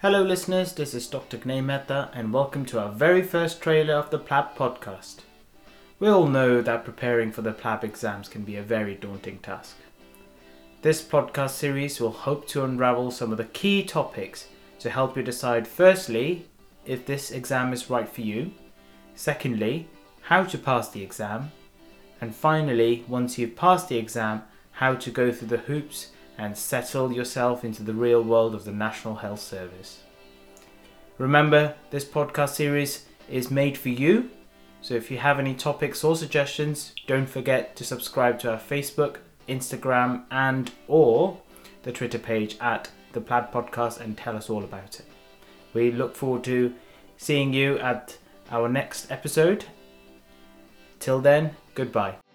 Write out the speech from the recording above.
Hello, listeners. This is Dr. Gnay Mehta, and welcome to our very first trailer of the PLAB podcast. We all know that preparing for the PLAB exams can be a very daunting task. This podcast series will hope to unravel some of the key topics to help you decide firstly, if this exam is right for you, secondly, how to pass the exam, and finally, once you've passed the exam, how to go through the hoops and settle yourself into the real world of the National Health Service. Remember, this podcast series is made for you, so if you have any topics or suggestions, don't forget to subscribe to our Facebook, Instagram, and or the Twitter page at the PLAB Podcast and tell us all about it. We look forward to seeing you at our next episode. Till then, goodbye.